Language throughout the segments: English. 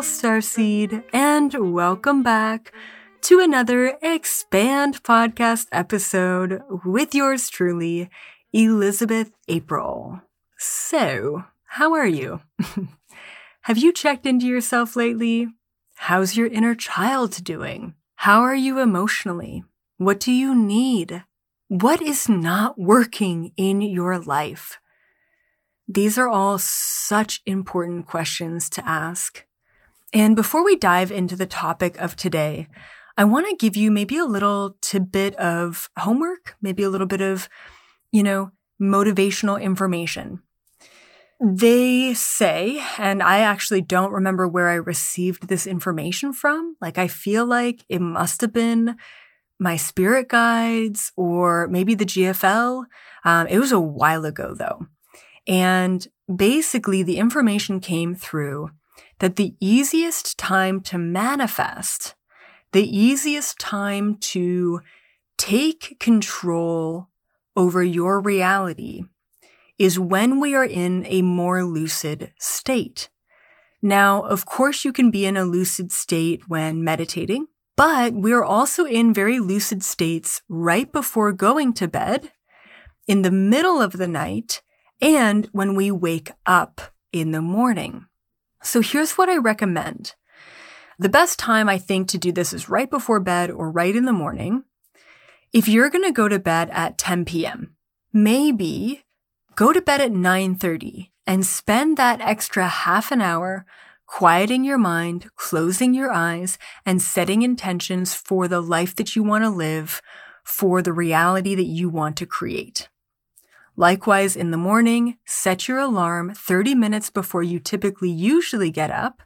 Beautiful starseed, and welcome back to another Expand podcast episode with yours truly, Elizabeth April. So, how are you? Have you checked into yourself lately? How's your inner child doing? How are you emotionally? What do you need? What is not working in your life? These are all such important questions to ask. And before we dive into the topic of today, I want to give you maybe a little tidbit of homework, maybe a little bit of, you know, motivational information. They say, and I actually don't remember where I received this information from. Like, I feel like it must have been my spirit guides or maybe the GFL. Um, it was a while ago though. And basically, the information came through that the easiest time to manifest, the easiest time to take control over your reality is when we are in a more lucid state. Now, of course, you can be in a lucid state when meditating, but we're also in very lucid states right before going to bed, in the middle of the night, and when we wake up in the morning. So here's what I recommend. The best time I think to do this is right before bed or right in the morning. If you're going to go to bed at 10 p.m., maybe go to bed at 9:30 and spend that extra half an hour quieting your mind, closing your eyes, and setting intentions for the life that you want to live, for the reality that you want to create. Likewise, in the morning, set your alarm 30 minutes before you typically usually get up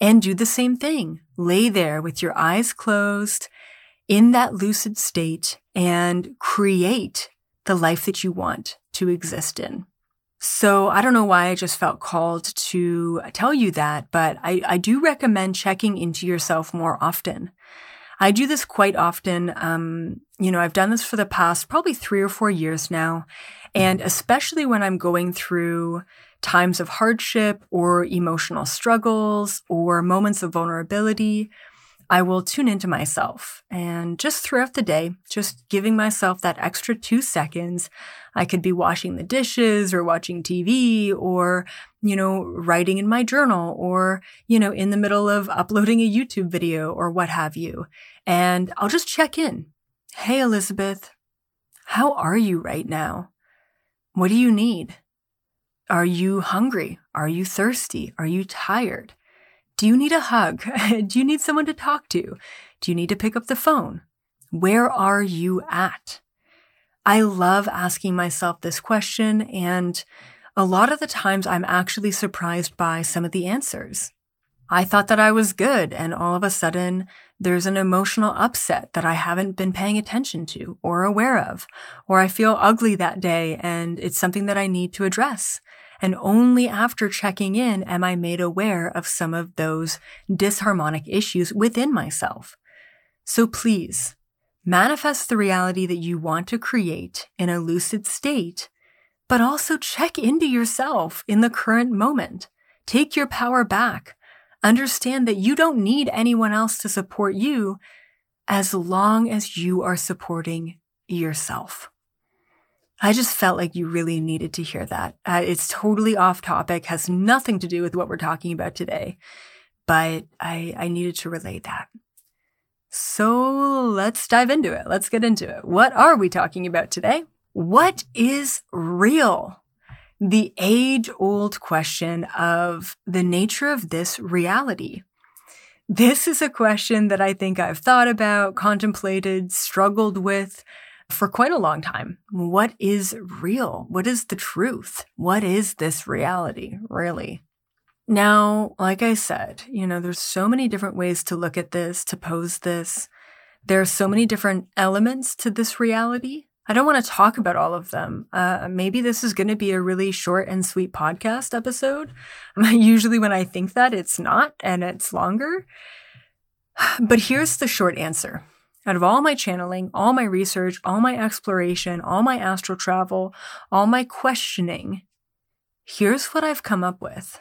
and do the same thing. Lay there with your eyes closed in that lucid state and create the life that you want to exist in. So I don't know why I just felt called to tell you that, but I, I do recommend checking into yourself more often. I do this quite often. Um, you know, I've done this for the past probably three or four years now. And especially when I'm going through times of hardship or emotional struggles or moments of vulnerability, I will tune into myself and just throughout the day, just giving myself that extra two seconds. I could be washing the dishes or watching TV or, you know, writing in my journal or, you know, in the middle of uploading a YouTube video or what have you. And I'll just check in. Hey, Elizabeth, how are you right now? What do you need? Are you hungry? Are you thirsty? Are you tired? Do you need a hug? Do you need someone to talk to? Do you need to pick up the phone? Where are you at? I love asking myself this question, and a lot of the times I'm actually surprised by some of the answers. I thought that I was good, and all of a sudden, there's an emotional upset that I haven't been paying attention to or aware of, or I feel ugly that day and it's something that I need to address. And only after checking in am I made aware of some of those disharmonic issues within myself. So please, manifest the reality that you want to create in a lucid state, but also check into yourself in the current moment. Take your power back. Understand that you don't need anyone else to support you as long as you are supporting yourself. I just felt like you really needed to hear that. Uh, it's totally off topic, has nothing to do with what we're talking about today, but I, I needed to relay that. So let's dive into it. Let's get into it. What are we talking about today? What is real? The age old question of the nature of this reality. This is a question that I think I've thought about, contemplated, struggled with for quite a long time. What is real? What is the truth? What is this reality, really? Now, like I said, you know, there's so many different ways to look at this, to pose this. There are so many different elements to this reality. I don't want to talk about all of them. Uh, maybe this is going to be a really short and sweet podcast episode. Usually, when I think that, it's not, and it's longer. But here's the short answer out of all my channeling, all my research, all my exploration, all my astral travel, all my questioning, here's what I've come up with.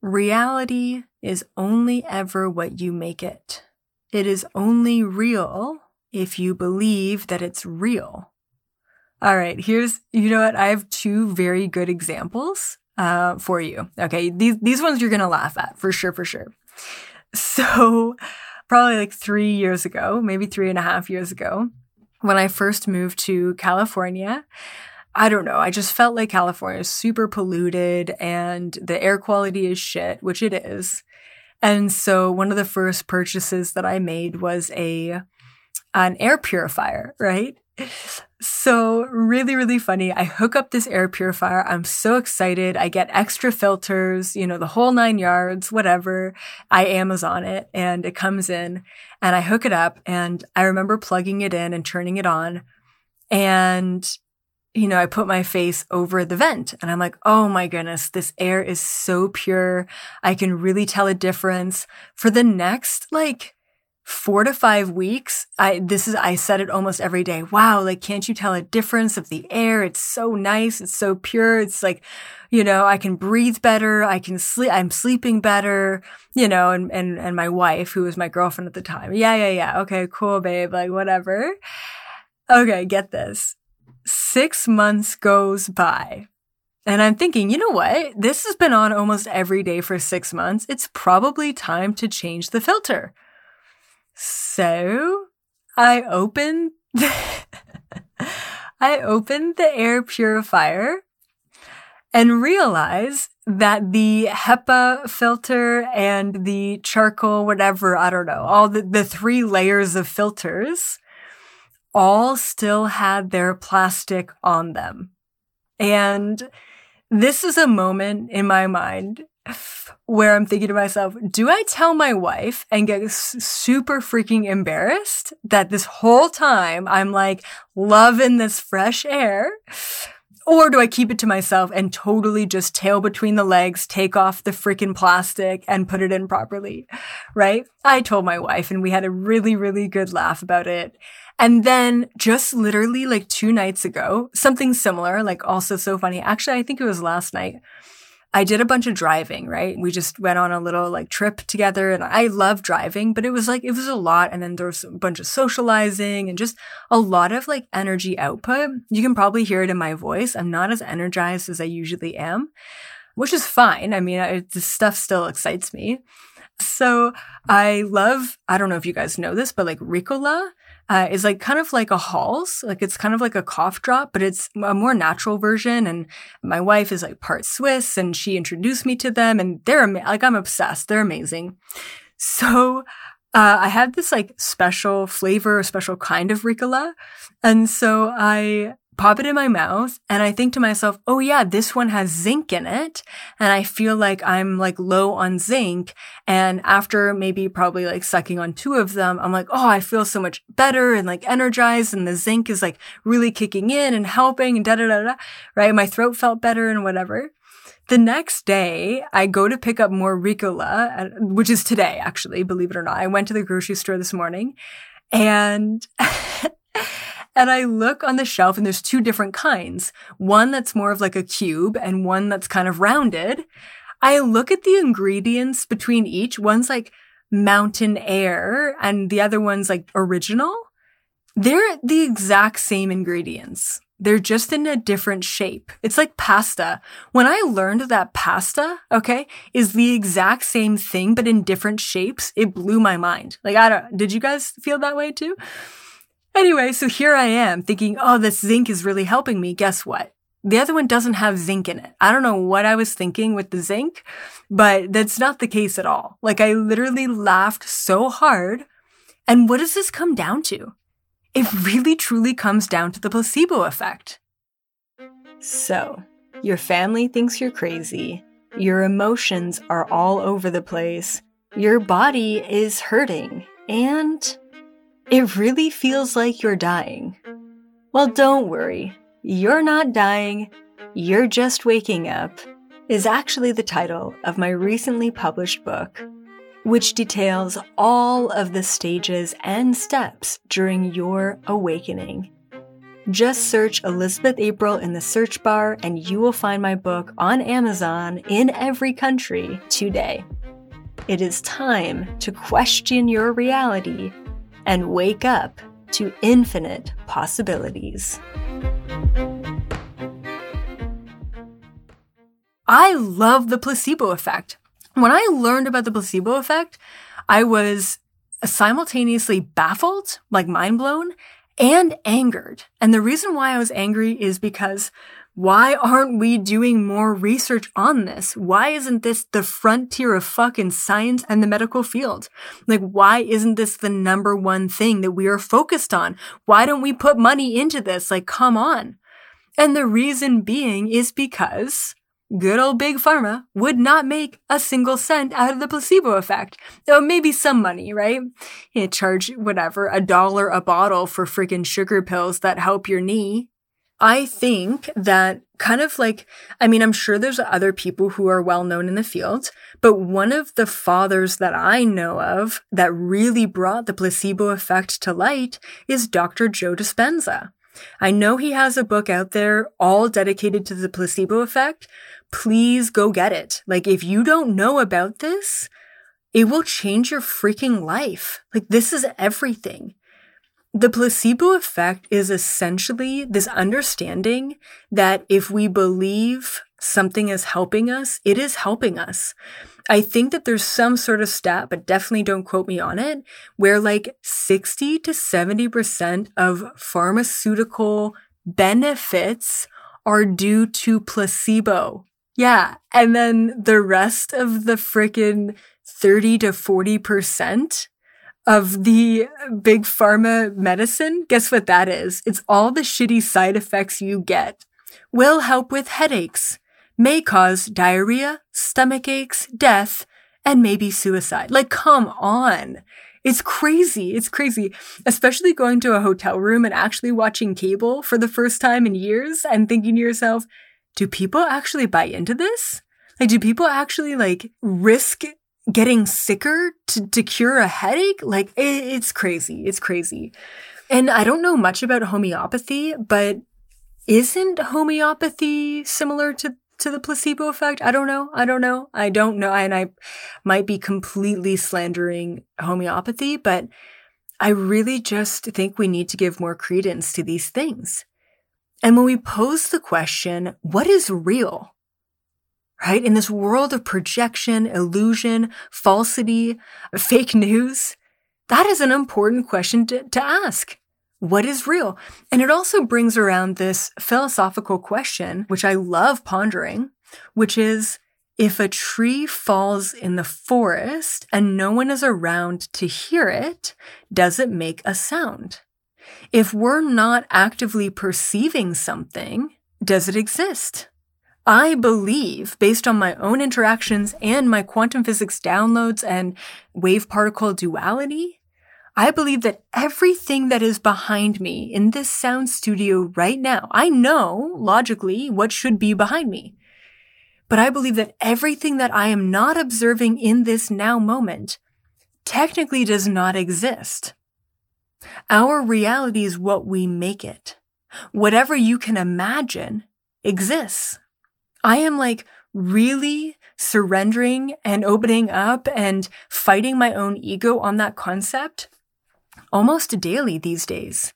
reality is only ever what you make it. It is only real if you believe that it's real. All right, here's, you know what? I have two very good examples uh, for you. Okay, these, these ones you're to laugh at for sure, for sure. So, probably like three years ago, maybe three and a half years ago, when I first moved to California, I don't know. I just felt like California is super polluted and the air quality is shit, which it is. And so one of the first purchases that I made was a an air purifier, right? So really, really funny. I hook up this air purifier. I'm so excited. I get extra filters, you know, the whole nine yards, whatever. I Amazon it and it comes in and I hook it up and I remember plugging it in and turning it on. And you know, I put my face over the vent and I'm like, oh my goodness, this air is so pure. I can really tell a difference. For the next like four to five weeks, I, this is, I said it almost every day. Wow. Like, can't you tell a difference of the air? It's so nice. It's so pure. It's like, you know, I can breathe better. I can sleep. I'm sleeping better, you know, and, and, and my wife, who was my girlfriend at the time. Yeah. Yeah. Yeah. Okay. Cool, babe. Like, whatever. Okay. Get this six months goes by. And I'm thinking, you know what? This has been on almost every day for six months. It's probably time to change the filter. So I opened, I opened the air purifier and realize that the HEPA filter and the charcoal, whatever, I don't know, all the, the three layers of filters all still had their plastic on them. And this is a moment in my mind where I'm thinking to myself, do I tell my wife and get super freaking embarrassed that this whole time I'm like loving this fresh air? Or do I keep it to myself and totally just tail between the legs, take off the freaking plastic and put it in properly? Right? I told my wife and we had a really, really good laugh about it. And then just literally like two nights ago, something similar, like also so funny. Actually, I think it was last night. I did a bunch of driving, right? We just went on a little like trip together and I love driving, but it was like, it was a lot. And then there was a bunch of socializing and just a lot of like energy output. You can probably hear it in my voice. I'm not as energized as I usually am, which is fine. I mean, I, this stuff still excites me. So I love, I don't know if you guys know this, but like Ricola uh, is like kind of like a Halls. Like it's kind of like a cough drop, but it's a more natural version. And my wife is like part Swiss and she introduced me to them and they're ama- like, I'm obsessed. They're amazing. So, uh, I had this like special flavor, special kind of Ricola. And so I pop it in my mouth and I think to myself, oh yeah, this one has zinc in it. And I feel like I'm like low on zinc. And after maybe probably like sucking on two of them, I'm like, oh, I feel so much better and like energized. And the zinc is like really kicking in and helping and da da da da. Right. My throat felt better and whatever. The next day, I go to pick up more Ricola, which is today, actually, believe it or not. I went to the grocery store this morning and And I look on the shelf and there's two different kinds. One that's more of like a cube and one that's kind of rounded. I look at the ingredients between each. One's like mountain air and the other one's like original. They're the exact same ingredients. They're just in a different shape. It's like pasta. When I learned that pasta, okay, is the exact same thing, but in different shapes, it blew my mind. Like, I don't, did you guys feel that way too? Anyway, so here I am thinking, oh, this zinc is really helping me. Guess what? The other one doesn't have zinc in it. I don't know what I was thinking with the zinc, but that's not the case at all. Like I literally laughed so hard. And what does this come down to? It really truly comes down to the placebo effect. So, your family thinks you're crazy. Your emotions are all over the place. Your body is hurting. And it really feels like you're dying. Well, don't worry. You're not dying. You're just waking up is actually the title of my recently published book, which details all of the stages and steps during your awakening. Just search Elizabeth April in the search bar and you will find my book on Amazon in every country today. It is time to question your reality and wake up to infinite possibilities. I love the placebo effect. When I learned about the placebo effect, I was simultaneously baffled, like mind blown, and angered. And the reason why I was angry is because why aren't we doing more research on this? Why isn't this the frontier of fucking science and the medical field? Like, why isn't this the number one thing that we are focused on? Why don't we put money into this? Like, come on. And the reason being is because good old big pharma would not make a single cent out of the placebo effect. Though maybe some money, right? You charge whatever, a dollar a bottle for freaking sugar pills that help your knee. I think that kind of like, I mean, I'm sure there's other people who are well known in the field, but one of the fathers that I know of that really brought the placebo effect to light is Dr. Joe Dispenza. I know he has a book out there all dedicated to the placebo effect. Please go get it. Like, if you don't know about this, it will change your freaking life. Like, this is everything. The placebo effect is essentially this understanding that if we believe something is helping us, it is helping us. I think that there's some sort of stat, but definitely don't quote me on it, where like 60 to 70% of pharmaceutical benefits are due to placebo. Yeah. And then the rest of the freaking 30 to 40% of the big pharma medicine, guess what that is? It's all the shitty side effects you get. Will help with headaches, may cause diarrhea, stomach aches, death, and maybe suicide. Like, come on. It's crazy. It's crazy. Especially going to a hotel room and actually watching cable for the first time in years and thinking to yourself, do people actually buy into this? Like, do people actually like risk getting sicker to, to cure a headache. Like it, it's crazy. It's crazy. And I don't know much about homeopathy, but isn't homeopathy similar to to the placebo effect? I don't know. I don't know. I don't know. And I might be completely slandering homeopathy, but I really just think we need to give more credence to these things. And when we pose the question, what is real? Right? In this world of projection, illusion, falsity, fake news, that is an important question to, to ask. What is real? And it also brings around this philosophical question, which I love pondering, which is if a tree falls in the forest and no one is around to hear it, does it make a sound? If we're not actively perceiving something, does it exist? I believe, based on my own interactions and my quantum physics downloads and wave particle duality, I believe that everything that is behind me in this sound studio right now, I know logically what should be behind me. But I believe that everything that I am not observing in this now moment technically does not exist. Our reality is what we make it. Whatever you can imagine exists. I am like really surrendering and opening up and fighting my own ego on that concept almost daily these days.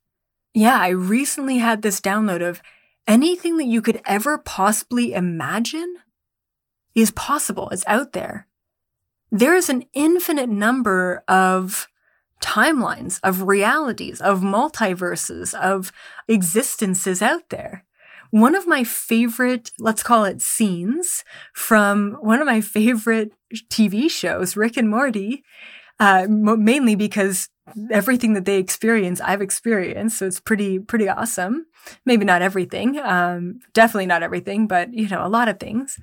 Yeah, I recently had this download of anything that you could ever possibly imagine is possible. It's out there. There is an infinite number of timelines, of realities, of multiverses, of existences out there one of my favorite, let's call it scenes from one of my favorite TV shows, Rick and Morty, uh, mainly because everything that they experience, I've experienced. So it's pretty, pretty awesome. Maybe not everything. Um, definitely not everything, but you know, a lot of things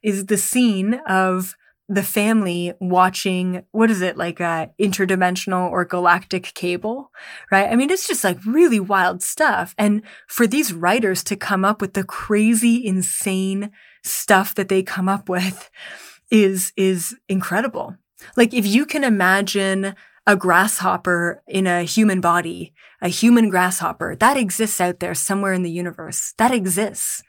is the scene of the family watching what is it like a interdimensional or galactic cable right i mean it's just like really wild stuff and for these writers to come up with the crazy insane stuff that they come up with is is incredible like if you can imagine a grasshopper in a human body, a human grasshopper, that exists out there somewhere in the universe. That exists.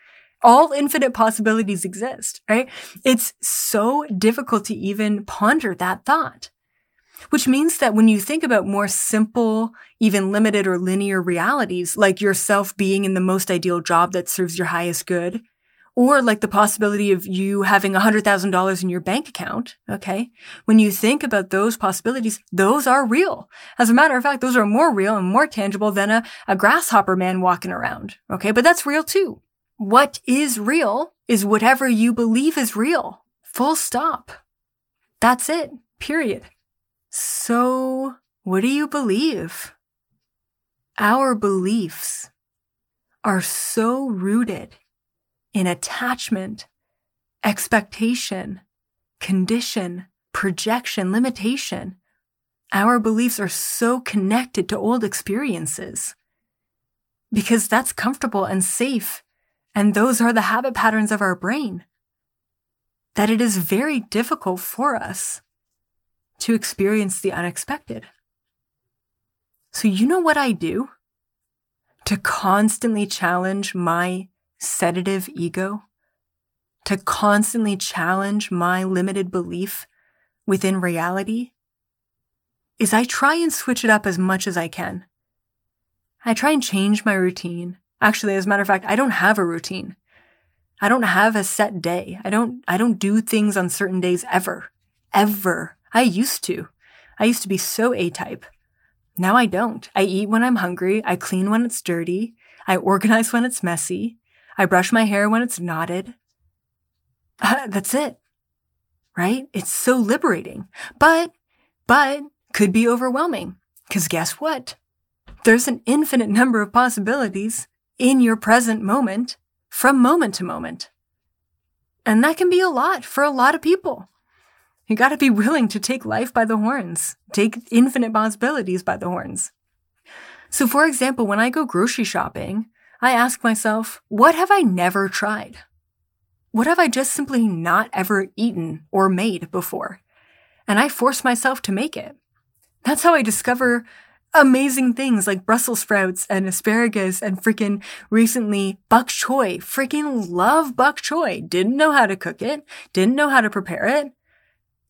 All infinite possibilities exist, right? It's so difficult to even ponder that thought. Which means that when you think about more simple, even limited or linear realities, like yourself being in the most ideal job that serves your highest good, or like the possibility of you having $100,000 in your bank account. Okay. When you think about those possibilities, those are real. As a matter of fact, those are more real and more tangible than a, a grasshopper man walking around. Okay. But that's real too. What is real is whatever you believe is real. Full stop. That's it. Period. So what do you believe? Our beliefs are so rooted in attachment, expectation, condition, projection, limitation. Our beliefs are so connected to old experiences because that's comfortable and safe. And those are the habit patterns of our brain that it is very difficult for us to experience the unexpected. So, you know what I do to constantly challenge my sedative ego, to constantly challenge my limited belief within reality, is I try and switch it up as much as I can. I try and change my routine. Actually, as a matter of fact, I don't have a routine. I don't have a set day. I don't, I don't do things on certain days ever. Ever. I used to. I used to be so A-type. Now I don't. I eat when I'm hungry. I clean when it's dirty. I organize when it's messy. I brush my hair when it's knotted. Uh, that's it. Right? It's so liberating. But, but could be overwhelming. Cause guess what? There's an infinite number of possibilities in your present moment from moment to moment. And that can be a lot for a lot of people. You gotta be willing to take life by the horns, take infinite possibilities by the horns. So, for example, when I go grocery shopping, I ask myself, what have I never tried? What have I just simply not ever eaten or made before? And I force myself to make it. That's how I discover amazing things like Brussels sprouts and asparagus and freaking recently bok choy. Freaking love bok choy. Didn't know how to cook it. Didn't know how to prepare it.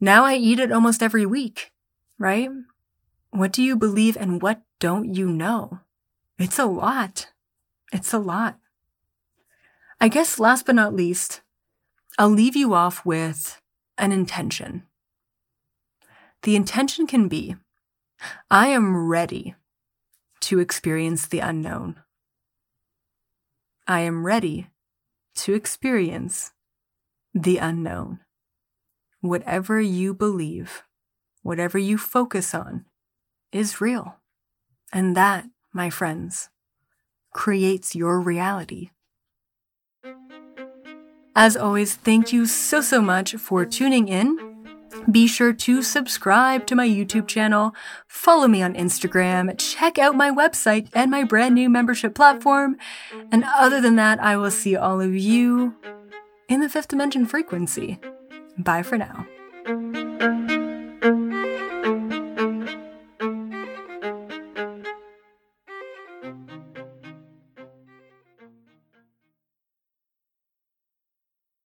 Now I eat it almost every week, right? What do you believe and what don't you know? It's a lot. It's a lot. I guess last but not least, I'll leave you off with an intention. The intention can be I am ready to experience the unknown. I am ready to experience the unknown. Whatever you believe, whatever you focus on, is real. And that, my friends, creates your reality. As always, thank you so, so much for tuning in. Be sure to subscribe to my YouTube channel, follow me on Instagram, check out my website and my brand new membership platform. And other than that, I will see all of you in the fifth dimension frequency. Bye for now.